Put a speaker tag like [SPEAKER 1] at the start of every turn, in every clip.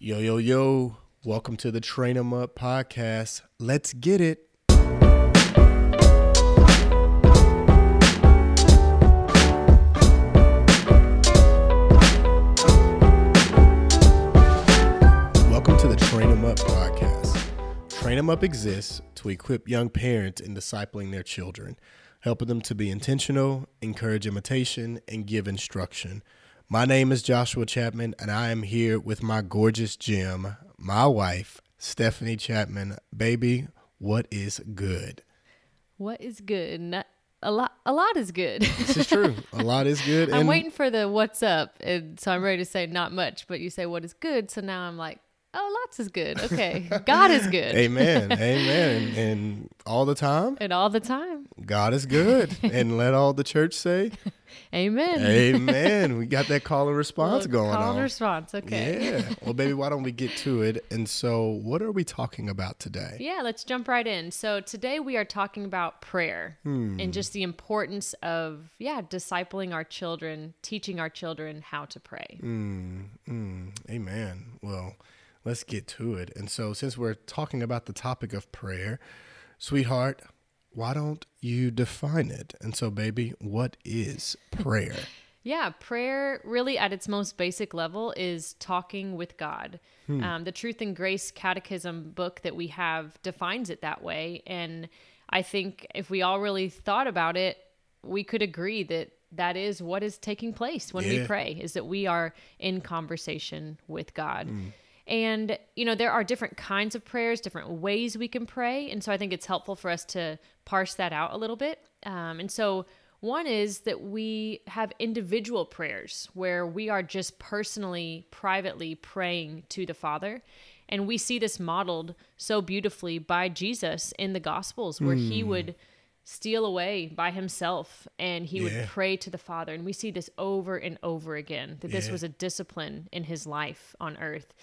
[SPEAKER 1] Yo, yo, yo. Welcome to the Train 'em Up podcast. Let's get it. Welcome to the Train 'em Up podcast. Train 'em Up exists to equip young parents in discipling their children, helping them to be intentional, encourage imitation, and give instruction. My name is Joshua Chapman, and I am here with my gorgeous gem, my wife, Stephanie Chapman. Baby, what is good?
[SPEAKER 2] What is good? Not, a lot. A lot is good.
[SPEAKER 1] This is true. A lot is good.
[SPEAKER 2] I'm waiting for the what's up, and so I'm ready to say not much. But you say what is good, so now I'm like, oh, lots is good. Okay, God is good.
[SPEAKER 1] Amen. Amen. And, and all the time,
[SPEAKER 2] and all the time.
[SPEAKER 1] God is good. and let all the church say,
[SPEAKER 2] Amen.
[SPEAKER 1] Amen. We got that call and response
[SPEAKER 2] Little
[SPEAKER 1] going
[SPEAKER 2] call
[SPEAKER 1] on.
[SPEAKER 2] and response. Okay.
[SPEAKER 1] Yeah. Well, baby, why don't we get to it? And so, what are we talking about today?
[SPEAKER 2] Yeah, let's jump right in. So today we are talking about prayer
[SPEAKER 1] Hmm.
[SPEAKER 2] and just the importance of yeah, discipling our children, teaching our children how to pray.
[SPEAKER 1] Mm, mm, amen. Well, let's get to it. And so, since we're talking about the topic of prayer, sweetheart, why don't you define it? And so, baby, what is prayer?
[SPEAKER 2] Yeah, prayer really at its most basic level is talking with God. Um, the Truth and Grace Catechism book that we have defines it that way. And I think if we all really thought about it, we could agree that that is what is taking place when we pray, is that we are in conversation with God. And, you know, there are different kinds of prayers, different ways we can pray. And so I think it's helpful for us to parse that out a little bit. Um, and so one is that we have individual prayers where we are just personally, privately praying to the Father. And we see this modeled so beautifully by Jesus in the Gospels, where he would steal away by himself and he
[SPEAKER 1] Yeah.
[SPEAKER 2] would pray to the Father. And we see this over and over again that this was a discipline in his life on earth.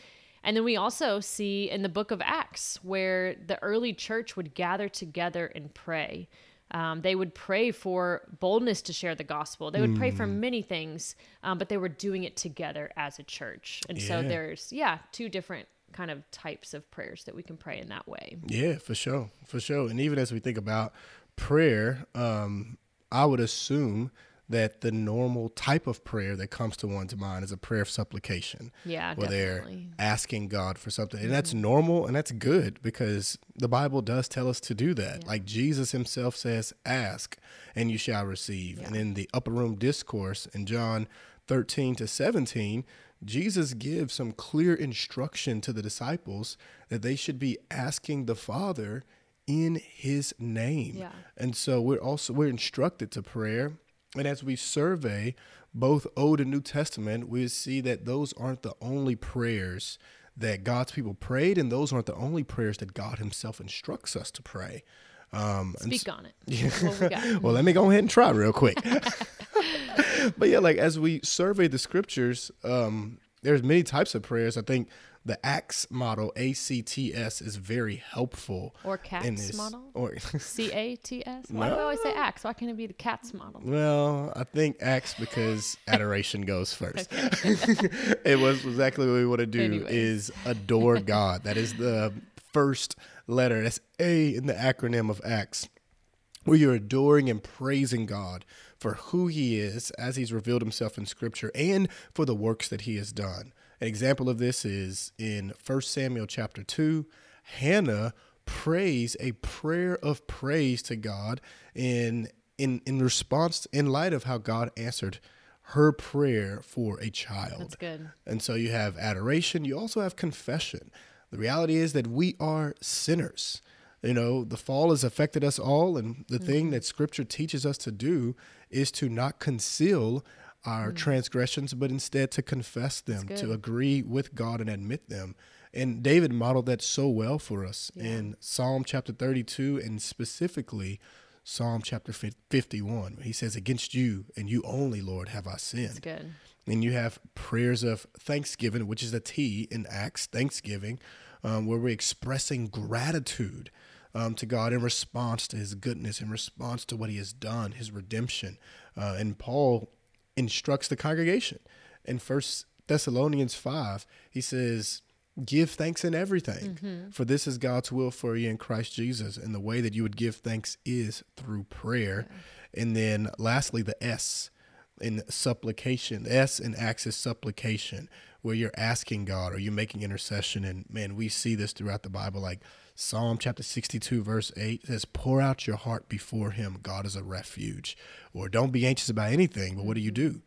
[SPEAKER 2] And then we also see in the book of Acts where the early church would gather together and pray. Um, they would pray for boldness to share the gospel. They would pray for
[SPEAKER 1] Hmm.
[SPEAKER 2] many things, um, but they were doing it together as a church. And so there's, yeah, two different kind of types of prayers that we can pray in that way.
[SPEAKER 1] Yeah, for sure, for sure. And even as we think about prayer, um, I would assume that the normal type of prayer that comes to one's mind is a prayer of supplication.
[SPEAKER 2] Yeah,
[SPEAKER 1] where
[SPEAKER 2] definitely.
[SPEAKER 1] they're asking God for something. And that's mm-hmm. normal and that's good because the Bible does tell us to do that. Like Jesus himself says, ask and you shall receive. And in the upper room discourse in John 13 to 17, Jesus gives some clear instruction to the disciples that they should be asking the Father in his name.
[SPEAKER 2] Yeah.
[SPEAKER 1] And so we're also we're instructed to prayer. And as we survey both Old and New Testament, we see that those aren't the only prayers that God's people prayed, and those aren't the only prayers that God Himself instructs us to pray. Um,
[SPEAKER 2] Speak on it. What we
[SPEAKER 1] well, let me go ahead and try real quick. but yeah, like as we survey the scriptures, um, there's many types of prayers. I think the ACTS model, A C T S, is very helpful.
[SPEAKER 2] Or
[SPEAKER 1] in
[SPEAKER 2] CATS
[SPEAKER 1] this-
[SPEAKER 2] model?
[SPEAKER 1] Or
[SPEAKER 2] C A T S? Why do I always say ACTS? Why can't it be the CATS model?
[SPEAKER 1] well, I think ACTS because adoration goes first. it was exactly what we want to do
[SPEAKER 2] Anyways.
[SPEAKER 1] is adore God. That is the first letter. That's A in the acronym of ACTS. where you're adoring and praising God for who He is as He's revealed Himself in Scripture and for the works that He has done. An example of this is in 1 Samuel chapter 2. Hannah prays a prayer of praise to God in, in, in response, in light of how God answered her prayer for a child.
[SPEAKER 2] That's good.
[SPEAKER 1] And so you have adoration, you also have confession. The reality is that we are sinners. You know, the fall has affected us all, and the mm-hmm. thing that scripture teaches us to do is to not conceal our transgressions, but instead to confess them, to agree with God and admit them. And David modeled that so well for us in Psalm chapter 32 and specifically Psalm chapter 51. He says, Against you and you only, Lord, have I sinned.
[SPEAKER 2] That's good.
[SPEAKER 1] And you have prayers of thanksgiving, which is a T in Acts, thanksgiving, um, where we're expressing gratitude um, to God in response to his goodness, in response to what he has done, his redemption. Uh, and Paul instructs the congregation in First Thessalonians 5, he says, give thanks in everything, mm-hmm. for this is God's will for you in Christ Jesus. And the way that you would give thanks is through prayer. And then lastly, the S in supplication. S in Acts is supplication, where you're asking God or you're making intercession. And man, we see this throughout the Bible. Like Psalm chapter 62, verse 8 says, Pour out your heart before him. God is a refuge. Or don't be anxious about anything, but what do you do?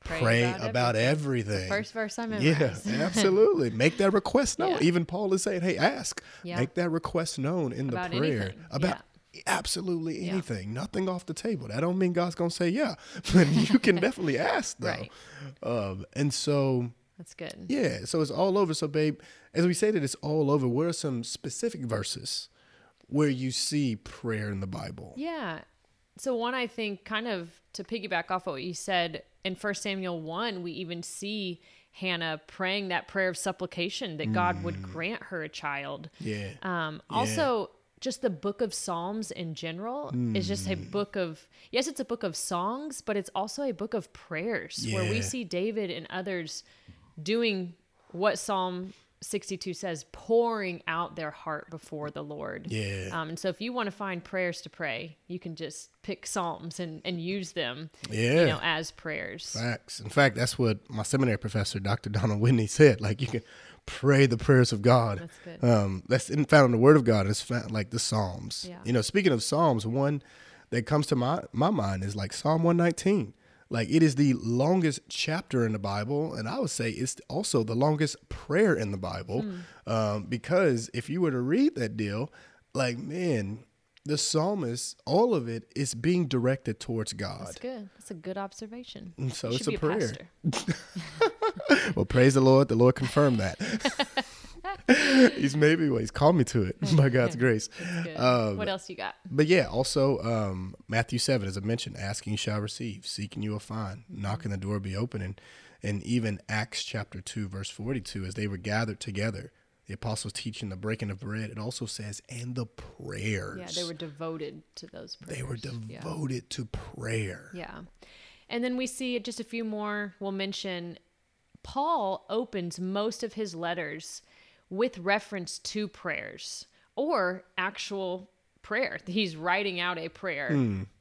[SPEAKER 2] Pray
[SPEAKER 1] Pray,
[SPEAKER 2] about
[SPEAKER 1] about, everything.
[SPEAKER 2] First verse I
[SPEAKER 1] Yeah,
[SPEAKER 2] memorized.
[SPEAKER 1] absolutely. Make that request known.
[SPEAKER 2] Yeah.
[SPEAKER 1] Even Paul is saying, "Hey, ask.
[SPEAKER 2] Yeah.
[SPEAKER 1] Make that request known in
[SPEAKER 2] About
[SPEAKER 1] the prayer
[SPEAKER 2] anything.
[SPEAKER 1] about absolutely
[SPEAKER 2] Yeah.
[SPEAKER 1] anything. Nothing off the table. That don't mean God's gonna say yeah, but you can definitely ask though.
[SPEAKER 2] Right.
[SPEAKER 1] Um, and so
[SPEAKER 2] That's good.
[SPEAKER 1] yeah, so it's all over. So babe, as we say that it's all over, what are some specific verses where you see prayer in the Bible?
[SPEAKER 2] Yeah. So one I think kind of to piggyback off of what you said in 1 Samuel 1, we even see Hannah praying that prayer of supplication that God would grant her a child.
[SPEAKER 1] Yeah.
[SPEAKER 2] Um, also, just the book of Psalms in general is just a book of, yes, it's a book of songs, but it's also a book of prayers where we see David and others doing what Psalm 62 says, pouring out their heart before the Lord.
[SPEAKER 1] Yeah.
[SPEAKER 2] Um, and so if you want to find prayers to pray, you can just pick Psalms and, and use them,
[SPEAKER 1] Yeah.
[SPEAKER 2] you know, as prayers.
[SPEAKER 1] Facts. In fact, that's what my seminary professor, Dr. Donald Whitney, said. Like you can pray the prayers of God.
[SPEAKER 2] That's good.
[SPEAKER 1] Um, that's in, found in the Word of God. It's found like the Psalms.
[SPEAKER 2] Yeah.
[SPEAKER 1] You know, speaking of Psalms, one that comes to my my mind is like Psalm one nineteen. Like it is the longest chapter in the Bible, and I would say it's also the longest prayer in the Bible,
[SPEAKER 2] Hmm.
[SPEAKER 1] um, because if you were to read that deal, like man, the psalmist, all of it is being directed towards God.
[SPEAKER 2] That's good. That's a good observation.
[SPEAKER 1] And so
[SPEAKER 2] You
[SPEAKER 1] it's a prayer.
[SPEAKER 2] pastor.
[SPEAKER 1] Well, praise the Lord. The Lord confirmed that. he's maybe well, he's called me to it by God's grace. Um,
[SPEAKER 2] what else you got?
[SPEAKER 1] But yeah, also um, Matthew seven, as I mentioned, asking you shall receive, seeking you will find, knocking the door be open, and and even Acts chapter two, verse forty two, as they were gathered together, the apostles teaching the breaking of bread. It also says, and the prayers.
[SPEAKER 2] Yeah, they were devoted to those prayers.
[SPEAKER 1] they were
[SPEAKER 2] Yeah.
[SPEAKER 1] devoted to prayer.
[SPEAKER 2] Yeah. And then we see just a few more. We'll mention Paul opens most of his letters with reference to prayers or actual prayer. He's writing out a prayer,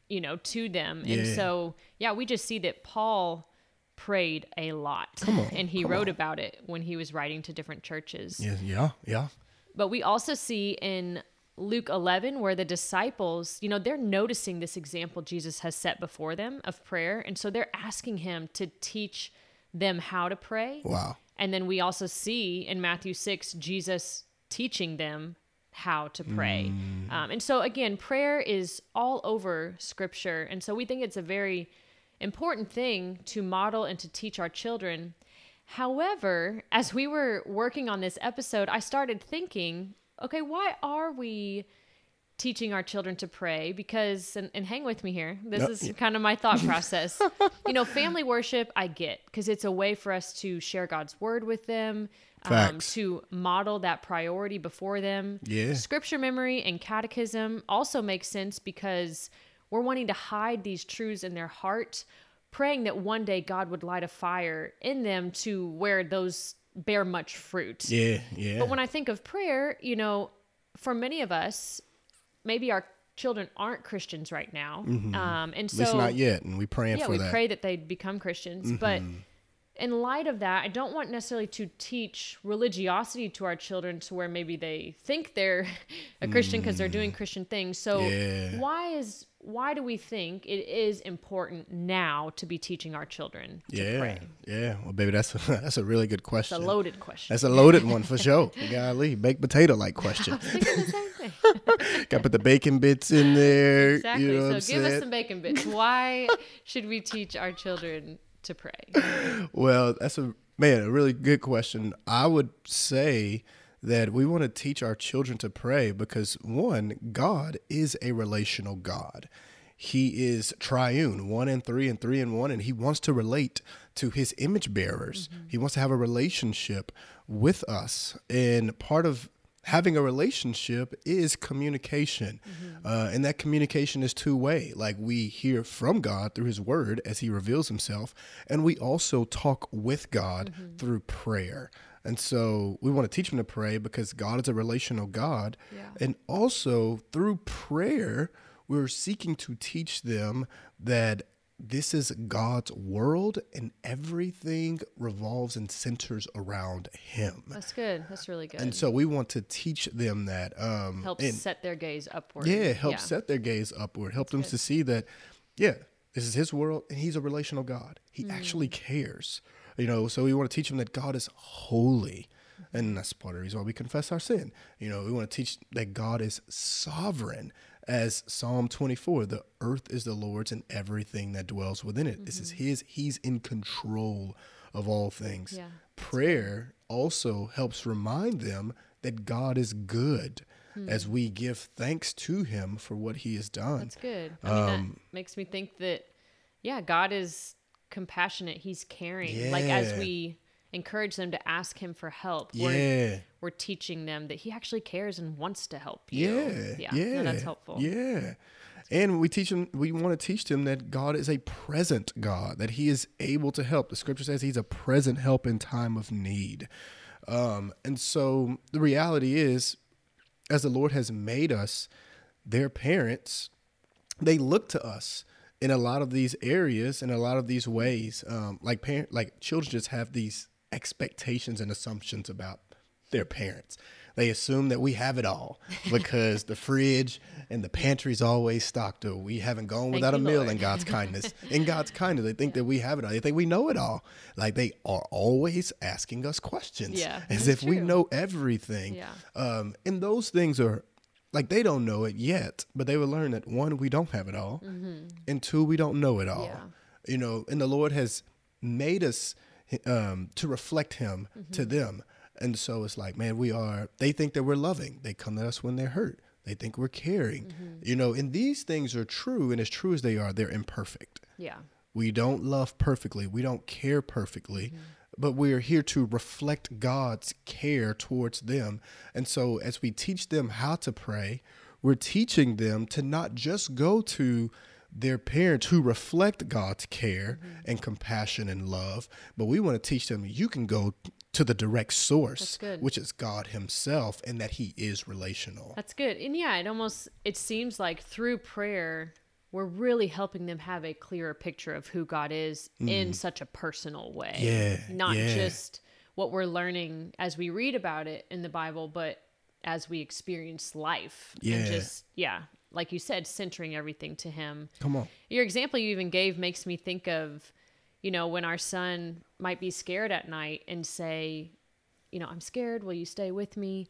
[SPEAKER 2] you know, to them. And
[SPEAKER 1] Hmm.
[SPEAKER 2] So, yeah, we just see that Paul prayed a lot.
[SPEAKER 1] Come on,
[SPEAKER 2] and he wrote
[SPEAKER 1] on.
[SPEAKER 2] about it when he was writing to different churches.
[SPEAKER 1] Yeah, yeah, yeah.
[SPEAKER 2] But we also see in Luke 11 where the disciples, you know, they're noticing this example Jesus has set before them of prayer. And so they're asking him to teach them how to pray.
[SPEAKER 1] Wow.
[SPEAKER 2] And then we also see in Matthew 6 Jesus teaching them how to pray. Um, and so, again, prayer is all over scripture. And so we think it's a very important thing to model and to teach our children. However, as we were working on this episode, I started thinking, okay, why are we teaching our children to pray? Because, and, and hang with me here, this
[SPEAKER 1] Yep.
[SPEAKER 2] is kind of my thought process. you know, family worship, I get, because it's a way for us to share God's word with them, um, to model that priority before them.
[SPEAKER 1] Yeah.
[SPEAKER 2] Scripture memory and catechism also makes sense because we're wanting to hide these truths in their heart, praying that one day God would light a fire in them to where those bear much fruit.
[SPEAKER 1] Yeah, yeah.
[SPEAKER 2] But when I think of prayer, you know, for many of us, maybe our children aren't Christians right now. Um, and
[SPEAKER 1] At
[SPEAKER 2] so
[SPEAKER 1] least not yet, and we praying
[SPEAKER 2] yeah,
[SPEAKER 1] for
[SPEAKER 2] we
[SPEAKER 1] that. Mm-hmm.
[SPEAKER 2] pray that they become Christians. But in light of that, I don't want necessarily to teach religiosity to our children to where maybe they think they're a Christian because they're doing Christian things. So
[SPEAKER 1] Mm. Yeah.
[SPEAKER 2] why is why do we think it is important now to be teaching our children to
[SPEAKER 1] yeah,
[SPEAKER 2] pray?
[SPEAKER 1] yeah. Well, baby, that's a, that's a really good
[SPEAKER 2] It's
[SPEAKER 1] question.
[SPEAKER 2] a loaded question.
[SPEAKER 1] That's a loaded one for sure. Golly, baked potato like question.
[SPEAKER 2] Same thing.
[SPEAKER 1] Got to put the bacon bits in there.
[SPEAKER 2] Exactly.
[SPEAKER 1] You know
[SPEAKER 2] so give us
[SPEAKER 1] saying?
[SPEAKER 2] some bacon bits. Why should we teach our children to pray?
[SPEAKER 1] Well, that's a man, a really good question. I would say that we want to teach our children to pray because one, God is a relational God. He is triune, one and three and three and one, and he wants to relate to his image bearers. Mm-hmm. He wants to have a relationship with us. And part of having a relationship is communication. Uh, and that communication is two way. Like we hear from God through his word as he reveals himself, and we also talk with God through prayer. And so we want to teach them to pray because God is a relational God.
[SPEAKER 2] Yeah.
[SPEAKER 1] And also through prayer, we're seeking to teach them that this is God's world and everything revolves and centers around Him.
[SPEAKER 2] That's good. That's really good.
[SPEAKER 1] And so we want to teach them that. Um,
[SPEAKER 2] helps
[SPEAKER 1] and
[SPEAKER 2] set their gaze upward.
[SPEAKER 1] yeah, help helps set their gaze upward, help them to see that, yeah, this is His world and He's a relational God. He actually cares. You know, so we want to teach them that God is holy. And that's part of the reason why we confess our sin. You know, we want to teach that God is sovereign. As Psalm 24, the earth is the Lord's and everything that dwells within it. This is His. He's in control of all things.
[SPEAKER 2] Yeah,
[SPEAKER 1] Prayer also helps remind them that God is good as we give thanks to Him for what He has done.
[SPEAKER 2] That's good. I mean,
[SPEAKER 1] Um,
[SPEAKER 2] that makes me think that, yeah, God is compassionate. He's caring. Like as we encourage them to ask Him for help, we're,
[SPEAKER 1] Yeah.
[SPEAKER 2] we're teaching them that He actually cares and wants to help you.
[SPEAKER 1] Yeah.
[SPEAKER 2] Yeah.
[SPEAKER 1] Yeah.
[SPEAKER 2] No, that's helpful.
[SPEAKER 1] Yeah. And we teach them, we want to teach them that God is a present God, that He is able to help. The scripture says He's a present help in time of need. Um, and so the reality is, as the Lord has made us their parents, they look to us in a lot of these areas in a lot of these ways. Um, like parent, like children just have these expectations and assumptions about their parents. They assume that we have it all because the fridge and the pantry's always stocked, or we haven't gone
[SPEAKER 2] Thank
[SPEAKER 1] without a
[SPEAKER 2] you,
[SPEAKER 1] meal in God's kindness. In God's kindness, they think that we have it all. They think we know it all. Like they are always asking us questions,
[SPEAKER 2] Yeah,
[SPEAKER 1] as if we know everything.
[SPEAKER 2] Yeah.
[SPEAKER 1] Um, and those things are like they don't know it yet, but they will learn that one, we don't have it all, and two, we don't know it all.
[SPEAKER 2] Mm-hmm. Yeah.
[SPEAKER 1] You know, and the Lord has made us um, to reflect Him
[SPEAKER 2] Mm-hmm.
[SPEAKER 1] to them, and so it's like, man, we are. They think that we're loving. They come to us when they're hurt. They think we're caring.
[SPEAKER 2] Mm-hmm.
[SPEAKER 1] You know, and these things are true, and as true as they are, they're imperfect.
[SPEAKER 2] Yeah.
[SPEAKER 1] We don't love perfectly. We don't care perfectly, but we are here to reflect God's care towards them. And so, as we teach them how to pray, we're teaching them to not just go to their parents who reflect God's care and compassion and love, but we want to teach them you can go to the direct source, which is God Himself, and that He is relational.
[SPEAKER 2] That's good. And yeah, it almost it seems like through prayer we're really helping them have a clearer picture of who God is in such a personal way.
[SPEAKER 1] Mm. Yeah,
[SPEAKER 2] Not
[SPEAKER 1] yeah.
[SPEAKER 2] just what we're learning as we read about it in the Bible, but as we experience life.
[SPEAKER 1] Yeah.
[SPEAKER 2] And just yeah, like you said, centering everything to him.
[SPEAKER 1] Come on.
[SPEAKER 2] Your example you even gave makes me think of, you know, when our son might be scared at night and say, you know, I'm scared, will you stay with me?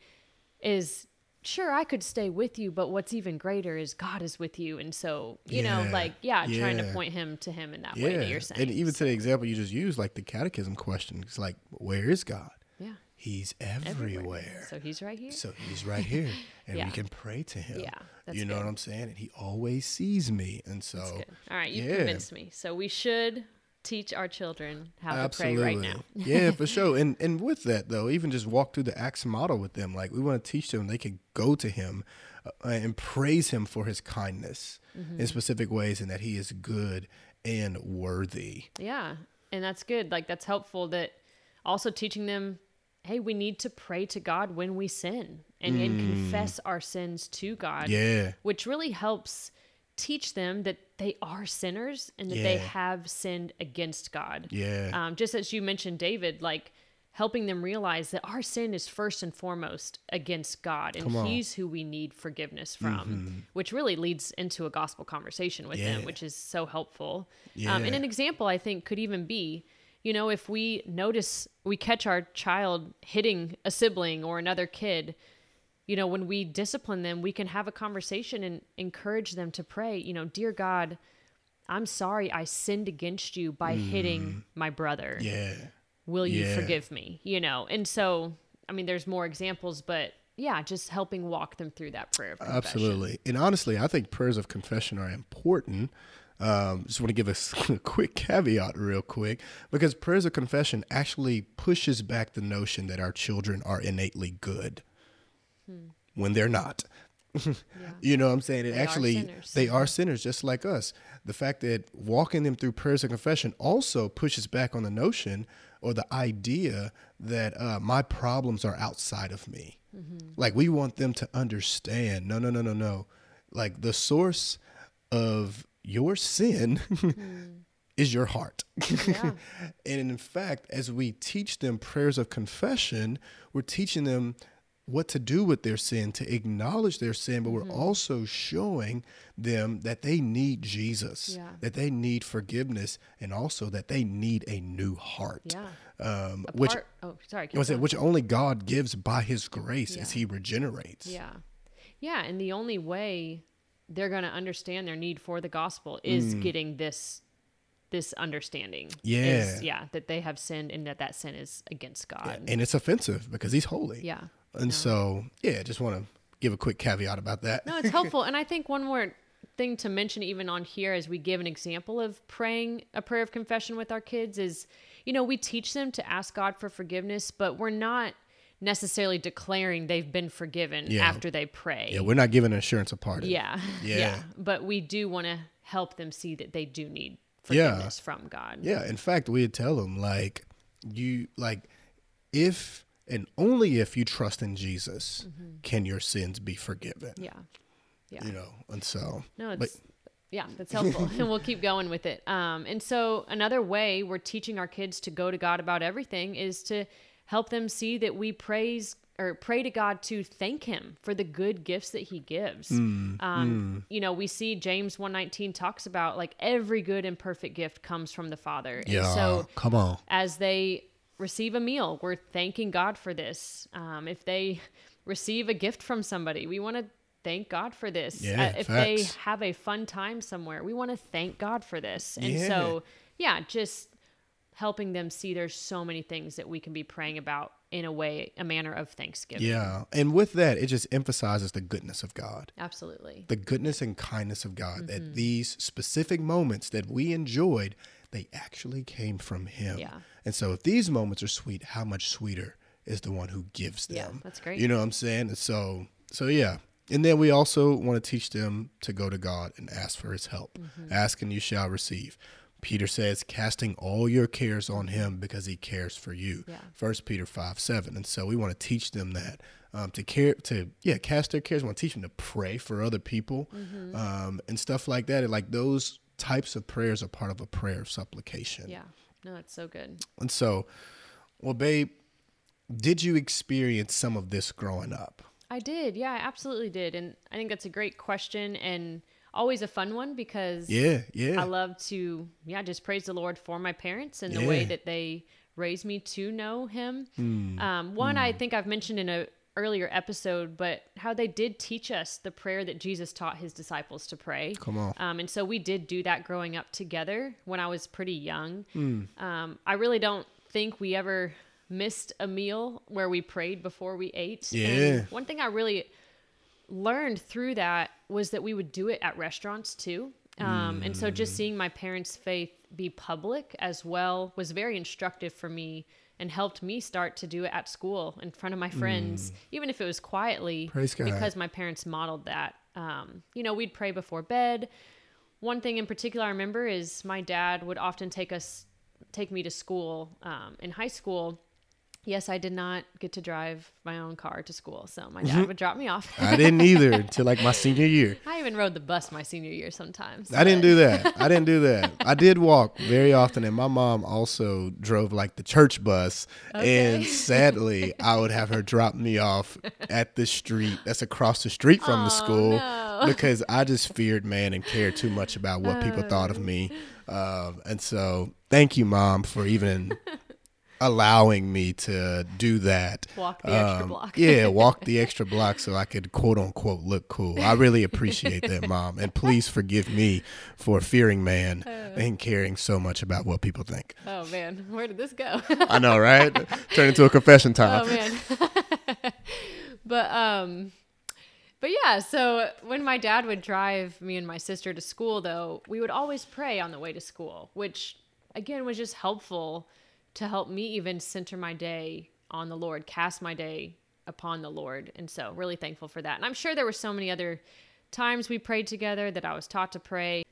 [SPEAKER 2] Is sure I could stay with you, but what's even greater is God is with you. And so, you know, like, yeah, trying to point him to him in that way that you're saying.
[SPEAKER 1] And even to the example you just used, like the catechism question, it's like, where is God? He's everywhere.
[SPEAKER 2] So he's right here.
[SPEAKER 1] So he's right here, and
[SPEAKER 2] Yeah.
[SPEAKER 1] we can pray to him.
[SPEAKER 2] Yeah,
[SPEAKER 1] you know
[SPEAKER 2] good.
[SPEAKER 1] what I'm saying? And he always sees me, and so.
[SPEAKER 2] All right, you
[SPEAKER 1] yeah.
[SPEAKER 2] convinced me. So we should teach our children how
[SPEAKER 1] absolutely,
[SPEAKER 2] to pray right now.
[SPEAKER 1] yeah, for sure. And and with that though, even just walk through the Acts model with them. Like we want to teach them they can go to him uh, and praise him for his kindness
[SPEAKER 2] Mm-hmm.
[SPEAKER 1] in specific ways, and that he is good and worthy.
[SPEAKER 2] Yeah. And that's good. Like that's helpful that also teaching them, hey, we need to pray to God when we sin and, and confess our sins to God.
[SPEAKER 1] Mm. Yeah,
[SPEAKER 2] Which really helps teach them that they are sinners and that they have sinned against God.
[SPEAKER 1] yeah,
[SPEAKER 2] Um, just as you mentioned, David, like helping them realize that our sin is first and foremost against God and.
[SPEAKER 1] Mm-hmm.
[SPEAKER 2] He's who we need forgiveness from, which really leads into a gospel conversation with
[SPEAKER 1] Yeah.
[SPEAKER 2] them, which is so helpful. Um, and an example I think could even be, you know, if we notice, we catch our child hitting a sibling or another kid. You know, when we discipline them, we can have a conversation and encourage them to pray, you know, dear God, I'm sorry I sinned against you by mm-hmm. hitting my brother
[SPEAKER 1] yeah.
[SPEAKER 2] will you
[SPEAKER 1] Yeah.
[SPEAKER 2] forgive me you know and so i mean there's more examples but yeah just helping walk them through that prayer of confession.
[SPEAKER 1] Absolutely. And honestly, I think prayers of confession are important. Um, just want to give a quick caveat, real quick, because prayers of confession actually pushes back the notion that our children are innately good when they're not. You know what I'm saying? It
[SPEAKER 2] They
[SPEAKER 1] actually,
[SPEAKER 2] sinners.
[SPEAKER 1] they are sinners just like us. The fact that walking them through prayers of confession also pushes back on the notion or the idea that uh, my problems are outside of me. Like we want them to understand. No, no, no, no, no. Like the source of your sin is your heart.
[SPEAKER 2] Yeah.
[SPEAKER 1] and in fact, as we teach them prayers of confession, we're teaching them what to do with their sin, to acknowledge their sin, but we're also showing them that they need Jesus,
[SPEAKER 2] Yeah.
[SPEAKER 1] that they need forgiveness, and also that they need a new heart.
[SPEAKER 2] Yeah.
[SPEAKER 1] Um,
[SPEAKER 2] A
[SPEAKER 1] which
[SPEAKER 2] part- oh, sorry. keep
[SPEAKER 1] was it, which only God gives by His grace as He regenerates.
[SPEAKER 2] Yeah. Yeah. And the only way they're going to understand their need for the gospel is getting this this understanding
[SPEAKER 1] Mm. Yeah.
[SPEAKER 2] is, yeah that they have sinned and that that sin is against god
[SPEAKER 1] And it's offensive because He's holy.
[SPEAKER 2] yeah
[SPEAKER 1] And so, yeah, just want to give a quick caveat about that.
[SPEAKER 2] no it's helpful and i think one more thing to mention even on here as we give an example of praying a prayer of confession with our kids is you know we teach them to ask god for forgiveness but we're not necessarily declaring they've been forgiven
[SPEAKER 1] Yeah.
[SPEAKER 2] after they pray
[SPEAKER 1] Yeah, we're not giving assurance of pardon.
[SPEAKER 2] Yeah.
[SPEAKER 1] Yeah.
[SPEAKER 2] But we do want to help them see that they do need
[SPEAKER 1] Yeah.
[SPEAKER 2] forgiveness from God.
[SPEAKER 1] Yeah, in fact, we'd tell them like you like if and only if you trust in Jesus can your sins be forgiven.
[SPEAKER 2] Yeah. Yeah.
[SPEAKER 1] You know, and so
[SPEAKER 2] No, it's
[SPEAKER 1] but
[SPEAKER 2] yeah, that's helpful. and we'll keep going with it. Um, and so another way we're teaching our kids to go to God about everything is to help them see that we praise or pray to God to thank him for the good gifts that he gives.
[SPEAKER 1] Mm,
[SPEAKER 2] um, you know, we see James 119 talks about like every good and perfect gift comes from the Father. And
[SPEAKER 1] yeah,
[SPEAKER 2] so
[SPEAKER 1] come on.
[SPEAKER 2] as they receive a meal, we're thanking God for this. Um, if they receive a gift from somebody, we want to thank God for this. Uh,
[SPEAKER 1] Yeah,
[SPEAKER 2] if they have a fun time somewhere, we want to thank God for this. And
[SPEAKER 1] Yeah.
[SPEAKER 2] so, yeah, just helping them see there's so many things that we can be praying about in a way, a manner of thanksgiving.
[SPEAKER 1] Yeah. And with that, it just emphasizes the goodness of God.
[SPEAKER 2] Absolutely.
[SPEAKER 1] The goodness and kindness of God
[SPEAKER 2] Mm-hmm.
[SPEAKER 1] that these specific moments that we enjoyed, they actually came from him.
[SPEAKER 2] Yeah.
[SPEAKER 1] And so if these moments are sweet, how much sweeter is the one who gives them?
[SPEAKER 2] Yeah, that's great.
[SPEAKER 1] You know what I'm saying? And so so yeah. And then we also want to teach them to go to God and ask for his help.
[SPEAKER 2] Mm-hmm.
[SPEAKER 1] Ask and you shall receive. Peter says, casting all your cares on him because he cares for you.
[SPEAKER 2] Yeah.
[SPEAKER 1] First Peter five seven. And so we want to teach them that. Um, to care to yeah, cast their cares. We want to teach them to pray for other people
[SPEAKER 2] Mm-hmm.
[SPEAKER 1] um, and stuff like that. And like those types of prayers are part of a prayer of supplication.
[SPEAKER 2] Yeah. No, it's so good.
[SPEAKER 1] And so, well, babe, did you experience some of this growing up?
[SPEAKER 2] I did. Yeah, I absolutely did. And I think that's a great question and always a fun one because
[SPEAKER 1] Yeah, yeah.
[SPEAKER 2] I love to, yeah, just praise the Lord for my parents and the way that they raised me to know Him.
[SPEAKER 1] Hmm.
[SPEAKER 2] Um, one, I think I've mentioned in a earlier episode, but how they did teach us the prayer that Jesus taught His disciples to pray.
[SPEAKER 1] Come on.
[SPEAKER 2] Um, and so we did do that growing up together when I was pretty young.
[SPEAKER 1] Hmm.
[SPEAKER 2] Um, I really don't think we ever missed a meal where we prayed before we ate.
[SPEAKER 1] Yeah.
[SPEAKER 2] And one thing I really learned through that was that we would do it at restaurants too. Um, And so
[SPEAKER 1] Mm.
[SPEAKER 2] just seeing my parents' faith be public as well was very instructive for me and helped me start to do it at school in front of my friends, even if it was quietly,
[SPEAKER 1] Mm. Praise God.
[SPEAKER 2] because my parents modeled that. Um, you know, we'd pray before bed. One thing in particular I remember is my dad would often take us, take me to school um, in high school. Yes, I did not get to drive my own car to school, so my dad would drop me off.
[SPEAKER 1] I didn't either until like my senior year.
[SPEAKER 2] I even rode the bus my senior year sometimes.
[SPEAKER 1] I didn't do that. I didn't do that. I did walk very often, and my mom also drove like the church bus. Okay. And sadly, I would have her drop me off at the street that's across the street from the school
[SPEAKER 2] no.
[SPEAKER 1] because I just feared man and cared too much about what people thought of me. Um, and so, thank you, mom, for even allowing me to do that.
[SPEAKER 2] Walk the extra
[SPEAKER 1] Um,
[SPEAKER 2] block.
[SPEAKER 1] yeah, walk the extra block so I could quote unquote look cool. I really appreciate that, mom. And please forgive me for fearing man and caring so much about what people think.
[SPEAKER 2] Oh man, where did this go?
[SPEAKER 1] I know, right? Turn into a confession time.
[SPEAKER 2] oh man. but um but yeah, so when my dad would drive me and my sister to school though, we would always pray on the way to school, which again was just helpful to help me even center my day on the Lord, cast my day upon the Lord. And so really thankful for that. And I'm sure there were so many other times we prayed together that I was taught to pray.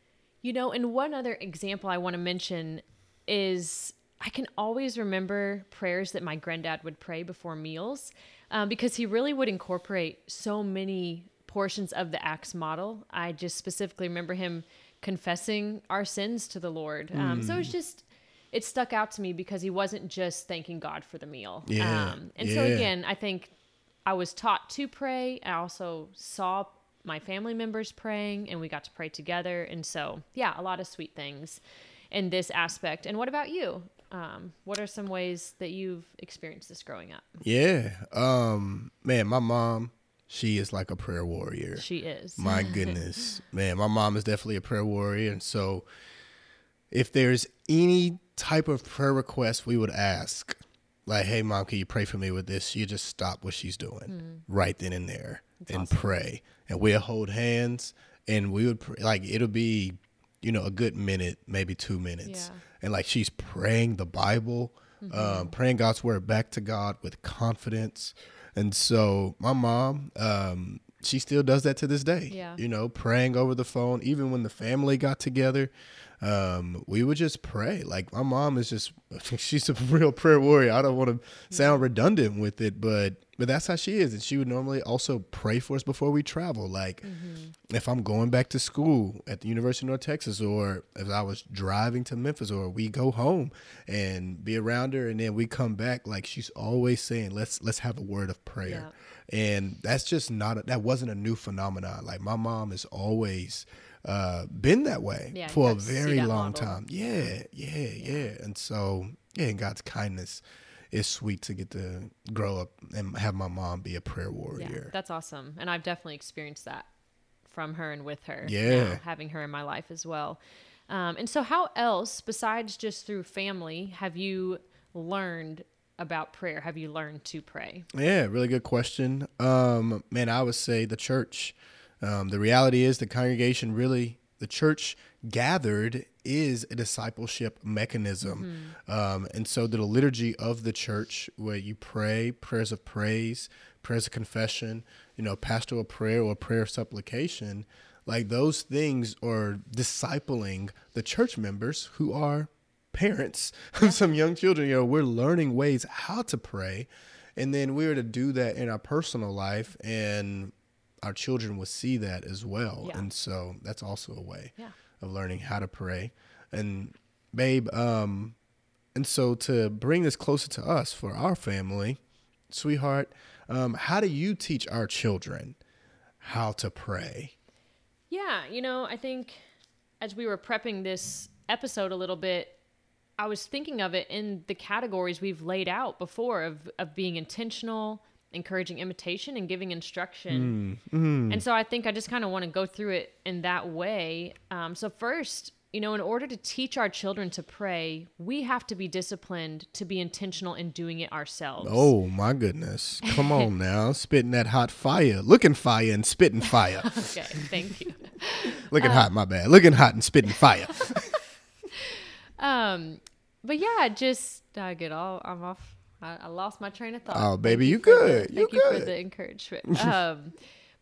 [SPEAKER 2] You know, and one other example I want to mention is I can always remember prayers that my granddad would pray before meals um, because he really would incorporate so many portions of the Acts model. I just specifically remember him confessing our sins to the Lord. Um, So it's
[SPEAKER 1] Mm.
[SPEAKER 2] just, it stuck out to me because he wasn't just thanking God for the meal.
[SPEAKER 1] Yeah,
[SPEAKER 2] Um, and so again, I think I was taught to pray. I also saw my family members praying and we got to pray together. And so, yeah, a lot of sweet things in this aspect. And what about you? Um, what are some ways that you've experienced this growing up?
[SPEAKER 1] Yeah. Um, man, my mom, she is like a prayer warrior.
[SPEAKER 2] She is.
[SPEAKER 1] My goodness, man, my mom is definitely a prayer warrior, and so if there's any type of prayer request we would ask, like, "Hey, mom, can you pray for me with this?" You just stop what she's doing right then and there and pray, and we'll hold hands, and we would pray, like it'll be, you know, a good minute, maybe two minutes,
[SPEAKER 2] Yeah.
[SPEAKER 1] and like she's praying the Bible, um, praying God's word back to God with confidence. And so my mom, um, she still does that to this day.
[SPEAKER 2] Yeah.
[SPEAKER 1] You know, praying over the phone, even when the family got together, um, we would just pray. Like my mom is just, she's a real prayer warrior. I don't want to sound redundant with it, but but that's how she is. And she would normally also pray for us before we travel. Like if I'm going back to school at the University of North Texas, or if I was driving to Memphis, or we go home and be around her, and then we come back, like she's always saying, "Let's let's have a word of prayer." And that's just not a, that wasn't a new phenomenon. Like my mom is always uh, been that way
[SPEAKER 2] Yeah,
[SPEAKER 1] for a
[SPEAKER 2] got to see
[SPEAKER 1] very long
[SPEAKER 2] model.
[SPEAKER 1] time. Yeah, yeah, yeah, And so, yeah, and God's kindness is sweet to get to grow up and have my mom be a prayer
[SPEAKER 2] Yeah,
[SPEAKER 1] warrior.
[SPEAKER 2] that's awesome. And I've definitely experienced that from her and with her.
[SPEAKER 1] Yeah.
[SPEAKER 2] now, having her in my life as well. Um, and so, how else, besides just through family, have you learned about prayer? Have you learned to pray?
[SPEAKER 1] Yeah, really good question. Um, man, I would say the church. Um, the reality is the congregation really, the church gathered is a discipleship mechanism. Um, and so the liturgy of the church, where you pray prayers of praise, prayers of confession, you know, pastoral prayer or prayer of supplication, like those things are discipling the church members who are parents of some young children. You know, we're learning ways how to pray. And then we are to do that in our personal life, and our children will see that as well.
[SPEAKER 2] Yeah.
[SPEAKER 1] And so that's also a way
[SPEAKER 2] Yeah.
[SPEAKER 1] of learning how to pray. And babe, um, and so to bring this closer to us for our family, sweetheart, um, how do you teach our children how to pray?
[SPEAKER 2] Yeah, you know, I think as we were prepping this episode a little bit, I was thinking of it in the categories we've laid out before of, of being intentional, encouraging imitation, and giving instruction. And so I think I just kind of want to go through it in that way. Um, so, first, you know, in order to teach our children to pray, we have to be disciplined to be intentional in doing it ourselves.
[SPEAKER 1] Oh my goodness. Come on now. Spitting that hot fire. Looking fire and spitting fire.
[SPEAKER 2] Okay, thank you.
[SPEAKER 1] Looking hot, my bad. Looking hot and spitting fire.
[SPEAKER 2] Um, but yeah, just I get all I'm off. I, I lost my train of thought.
[SPEAKER 1] Oh, baby, you
[SPEAKER 2] the-
[SPEAKER 1] good. You
[SPEAKER 2] thank you for
[SPEAKER 1] good.
[SPEAKER 2] the encouragement. Um,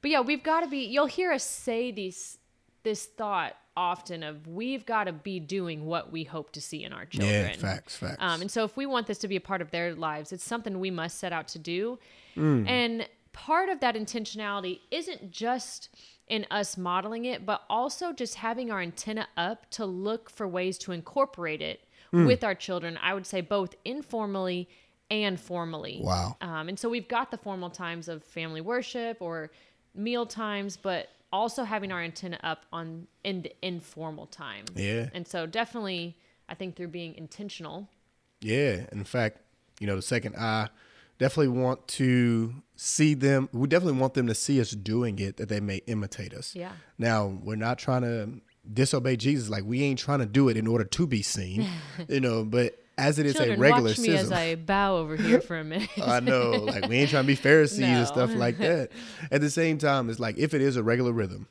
[SPEAKER 2] but yeah, we've got to be. You'll hear us say these this thought often of we've got to be doing what we hope to see in our children.
[SPEAKER 1] Yeah, facts, facts.
[SPEAKER 2] Um, and so if we want this to be a part of their lives, it's something we must set out to do.
[SPEAKER 1] Mm.
[SPEAKER 2] And part of that intentionality isn't just in us modeling it, but also just having our antenna up to look for ways to incorporate it
[SPEAKER 1] Mm.
[SPEAKER 2] with our children. I would say both informally and formally.
[SPEAKER 1] Wow.
[SPEAKER 2] Um, and so we've got the formal times of family worship or meal times, but also having our antenna up on in the informal time.
[SPEAKER 1] Yeah.
[SPEAKER 2] And so definitely, I think through being intentional.
[SPEAKER 1] Yeah. In fact, you know, the second I definitely want to see them, we definitely want them to see us doing it that they may imitate us.
[SPEAKER 2] Yeah.
[SPEAKER 1] Now, we're not trying to disobey Jesus. Like, we ain't trying to do it in order to be seen, you know, but as it is
[SPEAKER 2] Children,
[SPEAKER 1] a regular
[SPEAKER 2] watch me as. I bow over here for a minute.
[SPEAKER 1] I know, like we ain't trying to be Pharisees and stuff like that. At the same time, it's like if it is a regular rhythm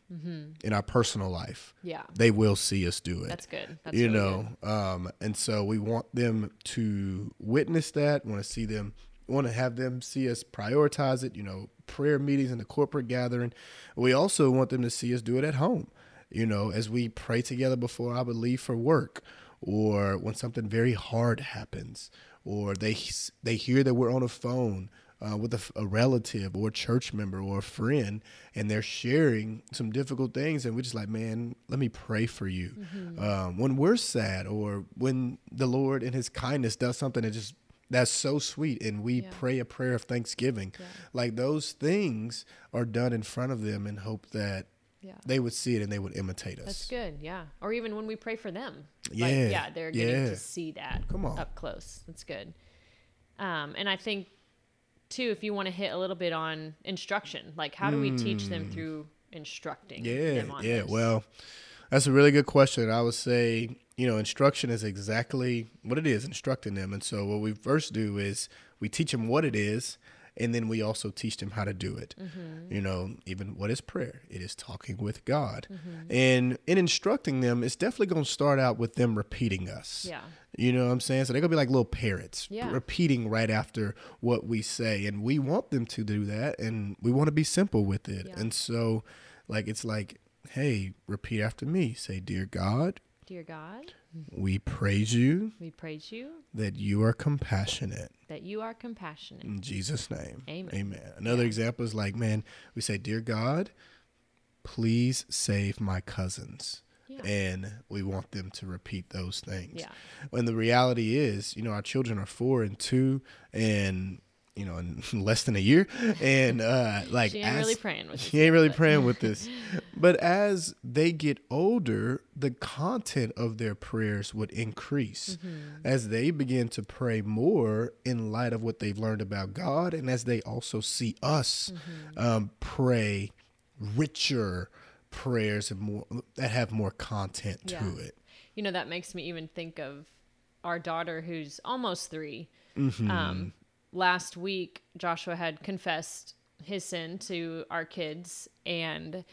[SPEAKER 1] in our personal life,
[SPEAKER 2] yeah,
[SPEAKER 1] they will see us do it.
[SPEAKER 2] that's good. That's
[SPEAKER 1] you
[SPEAKER 2] really
[SPEAKER 1] know, um, and so we want them to witness that. Want to see them, want to have them see us prioritize it. You know, prayer meetings and the corporate gathering. We also want them to see us do it at home. You know, as we pray together before I would leave for work, or when something very hard happens, or they they hear that we're on a phone uh, with a, a, relative or a church member or a friend, and they're sharing some difficult things, and we're just like, man, let me pray for you. Mm-hmm. Um, when we're sad, or when the Lord in His kindness does something that just that's so sweet, and we yeah. pray a prayer of thanksgiving, yeah. like those things are done in front of them in hope that yeah. they would see it and they would imitate us.
[SPEAKER 2] That's good, yeah. Or even when we pray for them, yeah, like, yeah, they're getting yeah. to see that. Come on, up close. That's good. Um, and I think too, if you want to hit a little bit on instruction, like how do we teach them hmm. through instructing?
[SPEAKER 1] Yeah, yeah. This? Well, that's a really good question. I would say, you know, instruction is exactly what it is, instructing them. And so, what we first do is we teach them what it is, and then we also teach them how to do it. Mm-hmm. You know, even what is prayer? It is talking with God. Mm-hmm. And in instructing them, it's definitely going to start out with them repeating us.
[SPEAKER 2] Yeah.
[SPEAKER 1] You know what I'm saying? So they're going to be like little parrots, yeah. repeating right after what we say. And we want them to do that, and we want to be simple with it. Yeah. And so, like, it's like, hey, repeat after me. Say, Dear God.
[SPEAKER 2] Dear God.
[SPEAKER 1] We praise you.
[SPEAKER 2] We praise you.
[SPEAKER 1] That you are compassionate.
[SPEAKER 2] That you are compassionate.
[SPEAKER 1] In Jesus' name.
[SPEAKER 2] Amen.
[SPEAKER 1] Amen. Another yeah. example is like, man, we say, Dear God, please save my cousins. Yeah. And we want them to repeat those things.
[SPEAKER 2] Yeah.
[SPEAKER 1] When the reality is, you know, our children are four and two, and you know, in less than a year. And uh, like,
[SPEAKER 2] she ain't as, really praying with.
[SPEAKER 1] She ain't really praying with this. But as they get older, the content of their prayers would increase mm-hmm. as they begin to pray more in light of what they've learned about God, and as they also see us mm-hmm. um, pray richer prayers and more that have more content yeah. to it.
[SPEAKER 2] You know, that makes me even think of our daughter who's almost 3 mm-hmm. um, last week Joshua had confessed his sin to our kids and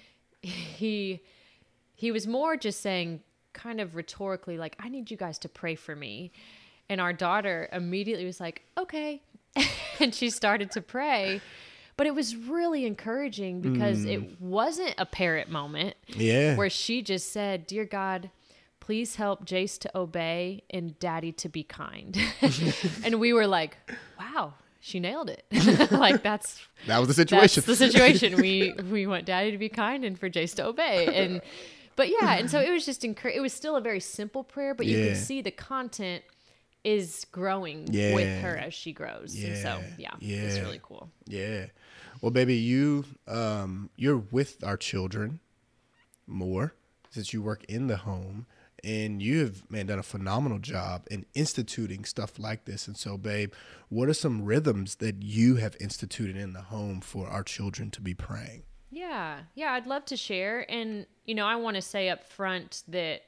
[SPEAKER 2] he he was more just saying kind of rhetorically like I need you guys to pray for me. And our daughter immediately was like, "Okay." and she started to pray. But it was really encouraging because mm. it wasn't a parrot moment.
[SPEAKER 1] Yeah.
[SPEAKER 2] Where she just said, "Dear God, please help Jace to obey and daddy to be kind. and we were like, wow, she nailed it. like that's
[SPEAKER 1] that was the situation.
[SPEAKER 2] the situation. We we want daddy to be kind and for Jace to obey. And but yeah, and so it was just encourage. It was still a very simple prayer, but you yeah. can see the content is growing yeah. with her as she grows. Yeah. And so yeah, yeah, it's really cool.
[SPEAKER 1] Yeah. Well, baby, you um you're with our children more since you work in the home and you have man done a phenomenal job in instituting stuff like this. And so babe what are some rhythms that you have instituted in the home for our children to be praying?
[SPEAKER 2] Yeah yeah i'd love to share. And you know i want to say up front that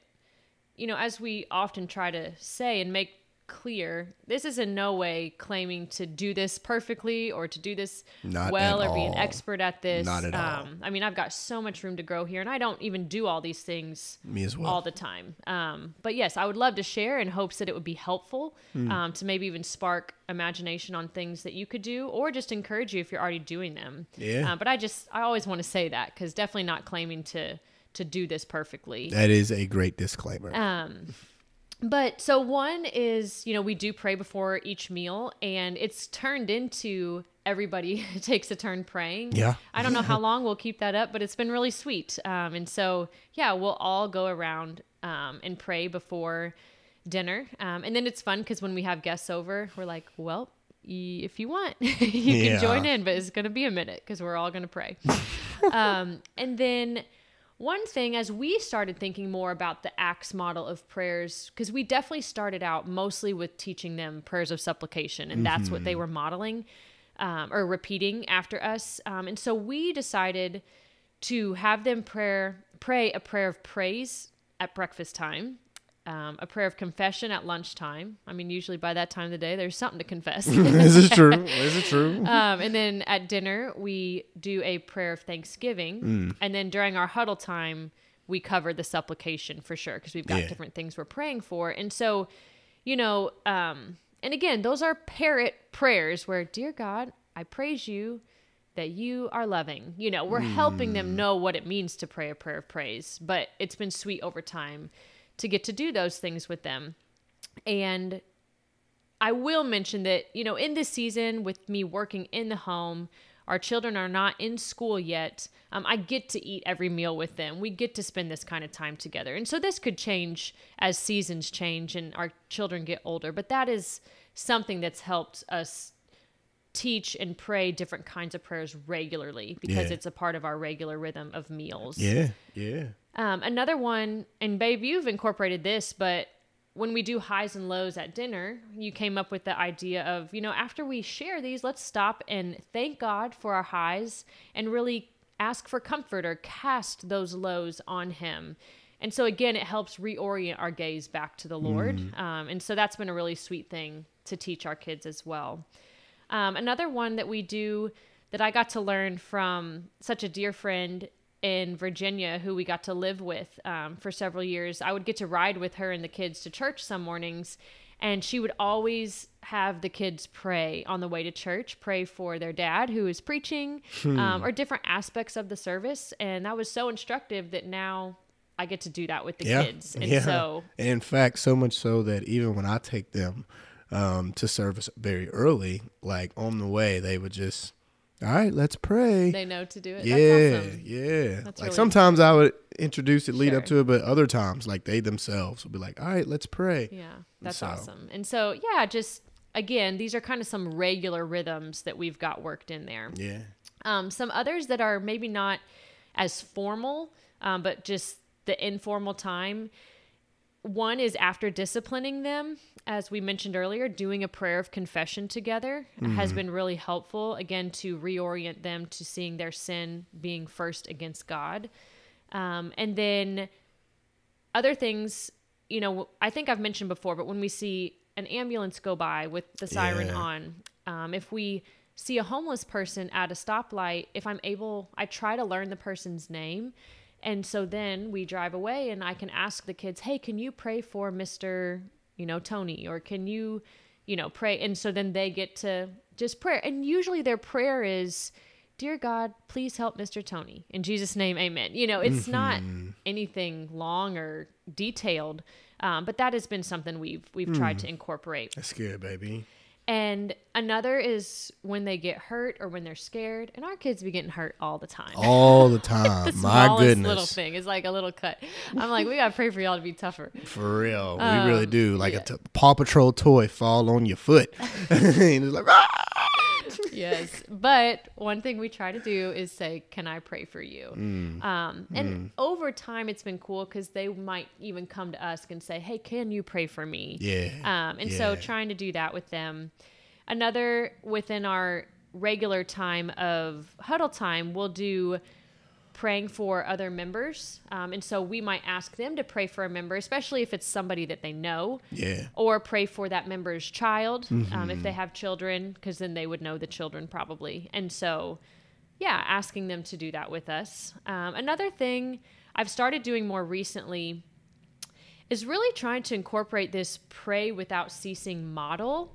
[SPEAKER 2] you know as we often try to say and make clear this is in no way claiming to do this perfectly or to do this Not well or all. be an expert at this.
[SPEAKER 1] Not at um, all.
[SPEAKER 2] I mean, I've got so much room to grow here, and I don't even do all these things
[SPEAKER 1] Me as well.
[SPEAKER 2] all the time. Um, but yes, I would love to share in hopes that it would be helpful mm. um, to maybe even spark imagination on things that you could do or just encourage you if you're already doing them.
[SPEAKER 1] Yeah.
[SPEAKER 2] Uh, but I just, I always want to say that because definitely not claiming to to do this perfectly.
[SPEAKER 1] That is a great disclaimer.
[SPEAKER 2] Um, but so one is, you know, we do pray before each meal, and it's turned into everybody takes a turn praying.
[SPEAKER 1] Yeah.
[SPEAKER 2] I don't know how long we'll keep that up, but it's been really sweet. Um, and so, yeah, we'll all go around um, and pray before dinner. Um, and then it's fun because when we have guests over, we're like, well, if you want, you yeah. can join in, but it's going to be a minute because we're all going to pray. um, and then one thing, as we started thinking more about the Acts model of prayers, because we definitely started out mostly with teaching them prayers of supplication, and that's mm-hmm. what they mm-hmm. were modeling um, or repeating after us. Um, and so we decided to have them prayer pray a prayer of praise at breakfast time um, a prayer of confession at lunchtime. I mean, usually by that time of the day, there's something to confess.
[SPEAKER 1] this is true. This is true.
[SPEAKER 2] Um, and then at dinner, we do a prayer of thanksgiving. Mm. And then during our huddle time, we cover the supplication for sure because we've got yeah. different things we're praying for. And so, you know, um, and again, those are parrot prayers where, dear God, I praise you that you are loving. You know, we're mm. helping them mm. know what it means to pray a prayer of praise, but it's been sweet over time to get to do those things with them. And I will mention that, you know, in this season with me working in the home, our children are not in school yet. Um, I get to eat every meal with them. We get to spend this kind of time together. And so this could change as seasons change and our children get older. But that is something that's helped us teach and pray different kinds of prayers regularly because
[SPEAKER 1] Yeah.
[SPEAKER 2] it's a part of our regular rhythm of meals.
[SPEAKER 1] Yeah, yeah.
[SPEAKER 2] Um, another one, and babe, you've incorporated this, but when we do highs and lows at dinner, you came up with the idea of, you know, after we share these, let's stop and thank God for our highs and really ask for comfort or cast those lows on Him. And so, again, it helps reorient our gaze back to the Lord. Um, and so, that's been a really sweet thing to teach our kids as well. Um, another one that we do that I got to learn from such a dear friend in Virginia who we got to live with um, for several years. I would get to ride with her and the kids to church some mornings, and she would always have the kids pray on the way to church, pray for their dad who is preaching, um, or different aspects of the service. And that was so instructive that now I get to do that with the
[SPEAKER 1] yeah.
[SPEAKER 2] kids. And
[SPEAKER 1] yeah.
[SPEAKER 2] so,
[SPEAKER 1] And in fact, so much so that even when I take them um, to service very early, like on the way, they would just, all right, let's pray.
[SPEAKER 2] they know to do it.
[SPEAKER 1] yeah,
[SPEAKER 2] That's awesome.
[SPEAKER 1] yeah.
[SPEAKER 2] That's
[SPEAKER 1] like
[SPEAKER 2] really
[SPEAKER 1] sometimes I would introduce it, lead up to it, but other times, like they themselves would be like, all right, let's pray.
[SPEAKER 2] Yeah, that's
[SPEAKER 1] so-
[SPEAKER 2] awesome. And so, yeah, just again, these are kind of some regular rhythms that we've got worked in there.
[SPEAKER 1] Yeah.
[SPEAKER 2] Um, some others that are maybe not as formal, um, but just the informal time. One is after disciplining them, as we mentioned earlier, doing a prayer of confession together has been really helpful, again, to reorient them to seeing their sin being first against God. Um, and then other things, you know, I think I've mentioned before, but when we see an ambulance go by with the siren
[SPEAKER 1] Yeah.
[SPEAKER 2] on, um, if we see a homeless person at a stoplight, if I'm able, I try to learn the person's name. And so then we drive away and I can ask the kids, hey, can you pray for Mr. You know, Tony? Or can you, you know, pray? And so then they get to just pray. And usually their prayer is, Dear God, please help Mr. Tony. In Jesus' name, amen. You know, it's not anything long or detailed, um, but that has been something we've we've tried to incorporate.
[SPEAKER 1] That's good, baby.
[SPEAKER 2] And another is when they get hurt or when they're scared, and our kids be getting hurt all the time.
[SPEAKER 1] All the time.
[SPEAKER 2] the
[SPEAKER 1] My goodness.
[SPEAKER 2] little thing is like a little cut. I'm like, we gotta pray for y'all to be tougher.
[SPEAKER 1] For real. we really do. Like
[SPEAKER 2] yeah.
[SPEAKER 1] a t- Paw Patrol toy fall on your foot. and it's like, "Ah!"
[SPEAKER 2] Yes. But one thing we try to do is say can i pray for you?
[SPEAKER 1] Mm.
[SPEAKER 2] um, and over time it's been cool because they might even come to us and say hey can you pray for me?
[SPEAKER 1] Yeah.
[SPEAKER 2] um, and so trying to do that with them. Another within our regular time of huddle time we'll do praying for other members. Um, and so we might ask them to pray for a member especially if it's somebody that they know
[SPEAKER 1] Yeah.
[SPEAKER 2] or pray for that member's child um,
[SPEAKER 1] Mm-hmm.
[SPEAKER 2] if they have children because then they would know the children probably. And so yeah asking them to do that with us. Um, another thing i've started doing more recently is really trying to incorporate this pray without ceasing model.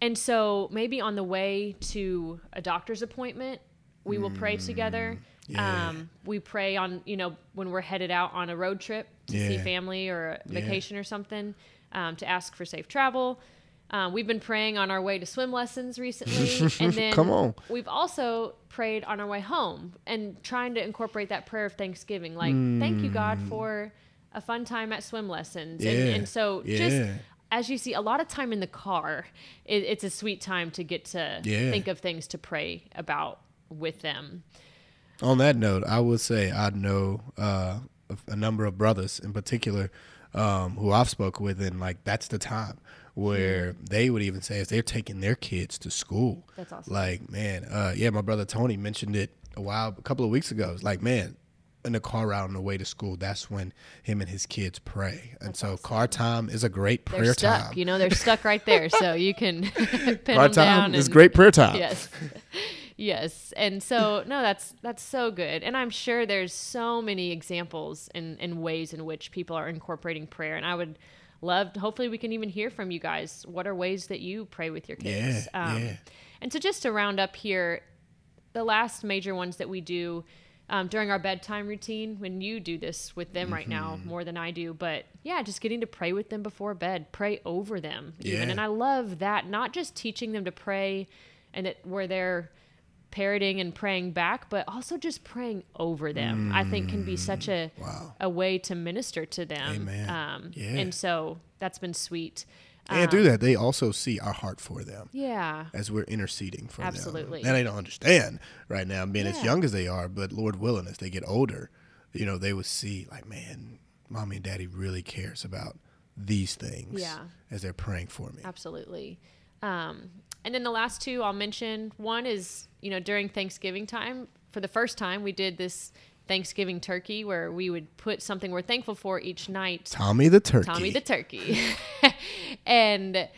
[SPEAKER 2] And so maybe on the way to a doctor's appointment we will pray together.
[SPEAKER 1] Mm, yeah.
[SPEAKER 2] um, we pray on you know when we're headed out on a road trip to see family or a
[SPEAKER 1] Yeah.
[SPEAKER 2] vacation or something um, to ask for safe travel. Um, we've been praying on our way to swim lessons recently, and then
[SPEAKER 1] Come on.
[SPEAKER 2] we've also prayed on our way home and trying to incorporate that prayer of Thanksgiving, like thank you God for a fun time at swim lessons, and,
[SPEAKER 1] Mm. Yeah.
[SPEAKER 2] and so just as you see, a lot of time in the car, it, it's a sweet time to get to
[SPEAKER 1] Yeah.
[SPEAKER 2] think of things to pray about with them.
[SPEAKER 1] On that note, I would say I know uh, a, number of brothers in particular um, who I've spoken with, and like that's the time where they would even say as they're taking their kids to school.
[SPEAKER 2] That's awesome.
[SPEAKER 1] Like, man, uh, yeah, my brother Tony mentioned it a while, a couple of weeks ago. It's like, man, in the car ride on the way to school, that's when him and his kids pray. And so, car time is a great prayer They're
[SPEAKER 2] stuck,
[SPEAKER 1] time.
[SPEAKER 2] you know, they're stuck right there, so you can pin
[SPEAKER 1] Car
[SPEAKER 2] them down.
[SPEAKER 1] time is
[SPEAKER 2] and-
[SPEAKER 1] great prayer time.
[SPEAKER 2] yes yes and so no that's that's so good and i'm sure there's so many examples and and ways in which people are incorporating prayer and i would love hopefully we can even hear from you guys what are ways that you pray with your kids Um,
[SPEAKER 1] Yeah, yeah.
[SPEAKER 2] and so just to round up here the last major ones that we do um, during our bedtime routine when you do this with them right now
[SPEAKER 1] Mm-hmm.
[SPEAKER 2] more than I do. But yeah, just getting to pray with them before bed, pray over them. Even.
[SPEAKER 1] Yeah.
[SPEAKER 2] And I love that, not just teaching them to pray and that where they're parroting and praying back, but also just praying over them. I think can be such a
[SPEAKER 1] Mm. Wow.
[SPEAKER 2] a way to minister to them. Um,
[SPEAKER 1] Yeah.
[SPEAKER 2] And so that's been sweet.
[SPEAKER 1] And through that, they also see our heart for them
[SPEAKER 2] Yeah.
[SPEAKER 1] as we're interceding for
[SPEAKER 2] Absolutely.
[SPEAKER 1] them. And they don't understand right now, being as young as they are, but Lord willing, as they get older, you know, they will see like, man, mommy and daddy really cares about these things
[SPEAKER 2] Yeah.
[SPEAKER 1] as they're praying for me.
[SPEAKER 2] Absolutely. Um, and then the last two I'll mention one is, you know, during Thanksgiving time, for the first time, we did this Thanksgiving turkey where we would put something we're thankful for each night
[SPEAKER 1] Tommy the turkey.
[SPEAKER 2] Tommy the turkey. and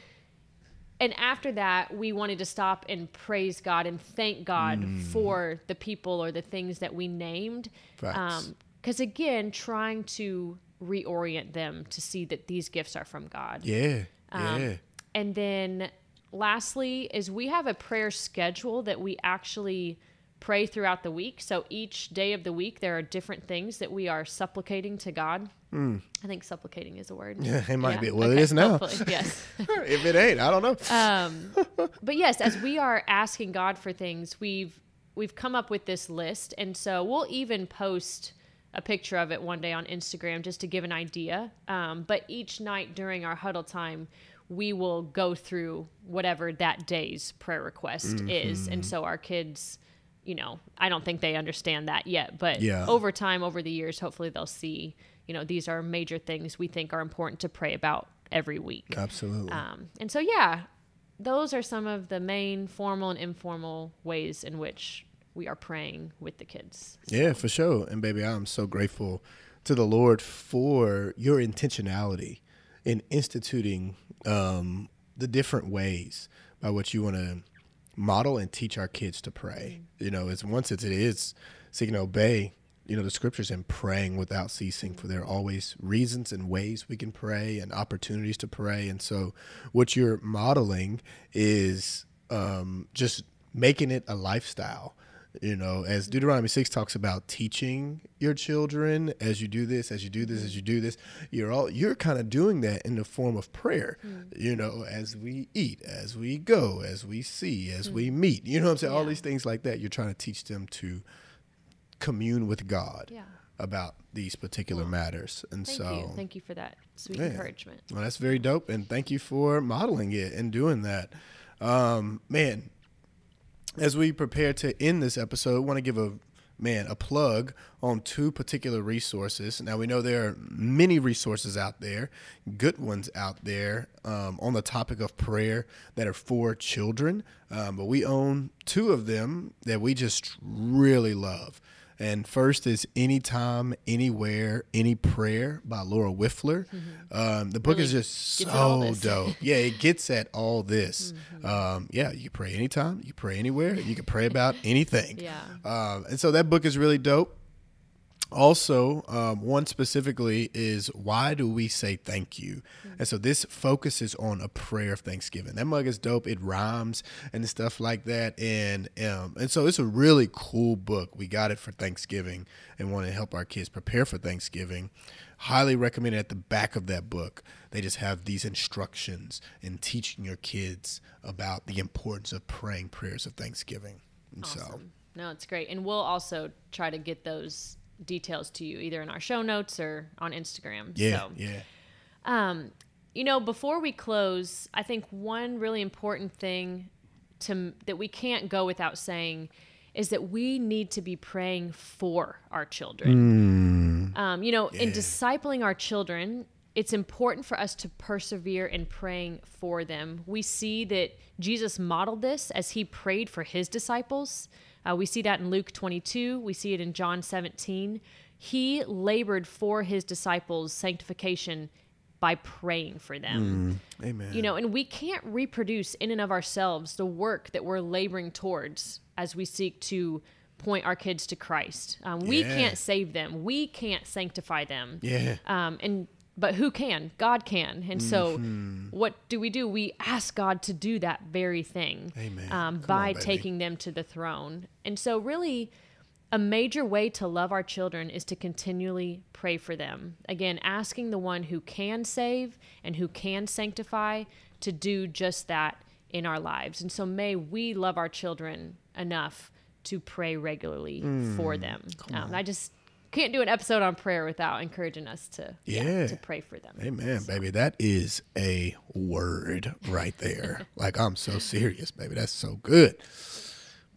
[SPEAKER 2] and after that, we wanted to stop and praise God and thank God
[SPEAKER 1] Mm.
[SPEAKER 2] for the people or the things that we named. Because again, trying to reorient them to see that these gifts are from God.
[SPEAKER 1] yeah.
[SPEAKER 2] Um,
[SPEAKER 1] yeah.
[SPEAKER 2] And then lastly is we have a prayer schedule that we actually pray throughout the week. So each day of the week there are different things that we are supplicating to God. I think supplicating is a word.
[SPEAKER 1] Yeah, it might be. Well, it is now.
[SPEAKER 2] hopefully, Yes.
[SPEAKER 1] if it ain't, I don't know.
[SPEAKER 2] um, but yes, as we are asking God for things, we've we've come up with this list, and so we'll even post a picture of it one day on Instagram just to give an idea. Um, but each night during our huddle time, we will go through whatever that day's prayer request is,
[SPEAKER 1] Mm-hmm.
[SPEAKER 2] and so our kids. You know, I don't think they understand that yet, but
[SPEAKER 1] Yeah.
[SPEAKER 2] over time, over the years, hopefully they'll see, you know, these are major things we think are important to pray about every week.
[SPEAKER 1] Absolutely.
[SPEAKER 2] Um, and so, yeah, those are some of the main formal and informal ways in which we are praying with the kids.
[SPEAKER 1] Yeah, for sure. And baby, I'm so grateful to the Lord for your intentionality in instituting um, the different ways by which you want to model and teach our kids to pray. You know, it's once it's, it is seeking to obey, you know, the scriptures and praying without ceasing, for there are always reasons and ways we can pray and opportunities to pray. And so what you're modeling is um, just making it a lifestyle. You know, as Deuteronomy 6 talks about teaching your children as you do this, as you do this, as you do this, you're all you're kind of doing that in the form of prayer. You know, as we eat, as we go, as we see, as we meet. You know what I'm saying? All these things like that. You're trying to teach them to commune with God
[SPEAKER 2] Yeah.
[SPEAKER 1] about these particular matters. And
[SPEAKER 2] Thank
[SPEAKER 1] so
[SPEAKER 2] you. Thank you for that sweet
[SPEAKER 1] Yeah.
[SPEAKER 2] encouragement.
[SPEAKER 1] well, that's very dope, and thank you for modeling it and doing that. Um, man, as we prepare to end this episode, I want to give a man a plug on two particular resources. Now we know there are many resources out there, good ones out there um, on the topic of prayer that are for children, um, but we own two of them that we just really love. And first is Anytime, Anywhere, Any Prayer by Laura Wifler. Um, the book
[SPEAKER 2] Really
[SPEAKER 1] is just
[SPEAKER 2] gets at all
[SPEAKER 1] so dope. Yeah, it gets at all this.
[SPEAKER 2] Mm-hmm.
[SPEAKER 1] Um, yeah, you pray anytime, you pray anywhere, you can pray about anything.
[SPEAKER 2] Yeah.
[SPEAKER 1] Um, and so that book is really dope. Also, um, one specifically is why do we say thank you? And so this focuses on a prayer of thanksgiving. That mug is dope. It rhymes and stuff like that. And um, and so it's a really cool book. We got it for Thanksgiving and want to help our kids prepare for Thanksgiving. Highly recommend it at the back of that book. They just have these instructions in teaching your kids about the importance of praying prayers of Thanksgiving. And so
[SPEAKER 2] No, it's great. And we'll also try to get those details to you either in our show notes or on Instagram.
[SPEAKER 1] yeah,
[SPEAKER 2] So,
[SPEAKER 1] yeah.
[SPEAKER 2] Um, you know, before we close, I think one really important thing to that we can't go without saying is that we need to be praying for our children. Um, you know, in discipling our children, it's important for us to persevere in praying for them. We see that Jesus modeled this as he prayed for his disciples. Uh, we see that in Luke 22, we see it in John 17. He labored for his disciples' sanctification by praying for them.
[SPEAKER 1] Amen.
[SPEAKER 2] You know, and we can't reproduce in and of ourselves the work that we're laboring towards as we seek to point our kids to Christ. Um, we
[SPEAKER 1] Yeah.
[SPEAKER 2] can't save them. We can't sanctify them.
[SPEAKER 1] Yeah.
[SPEAKER 2] Um, and but who can? God can. And so,
[SPEAKER 1] Mm-hmm.
[SPEAKER 2] what do we do? We ask God to do that very thing
[SPEAKER 1] Amen.
[SPEAKER 2] um, by
[SPEAKER 1] on,
[SPEAKER 2] taking them to the throne. And so, really, a major way to love our children is to continually pray for them. Again, asking the one who can save and who can sanctify to do just that in our lives. And so may we love our children enough to pray regularly mm, for them. Um, I just can't do an episode on prayer without encouraging us to yeah, yeah to pray for them.
[SPEAKER 1] Amen, so. baby. That is a word right there. like I'm so serious, baby. That's so good.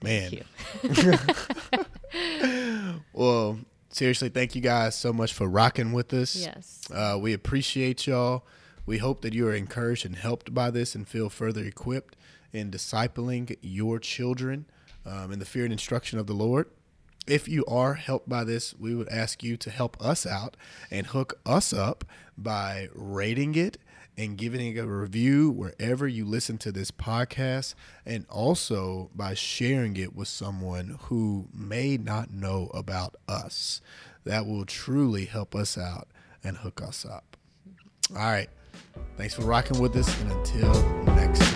[SPEAKER 1] Man. well, seriously, thank you guys so much for rocking with us.
[SPEAKER 2] Yes.
[SPEAKER 1] Uh, we appreciate y'all. We hope that you are encouraged and helped by this and feel further equipped in discipling your children um, in the fear and instruction of the Lord. If you are helped by this, we would ask you to help us out and hook us up by rating it and giving it a review wherever you listen to this podcast, and also by sharing it with someone who may not know about us. That will truly help us out and hook us up. All right. Thanks for rocking with us, and until next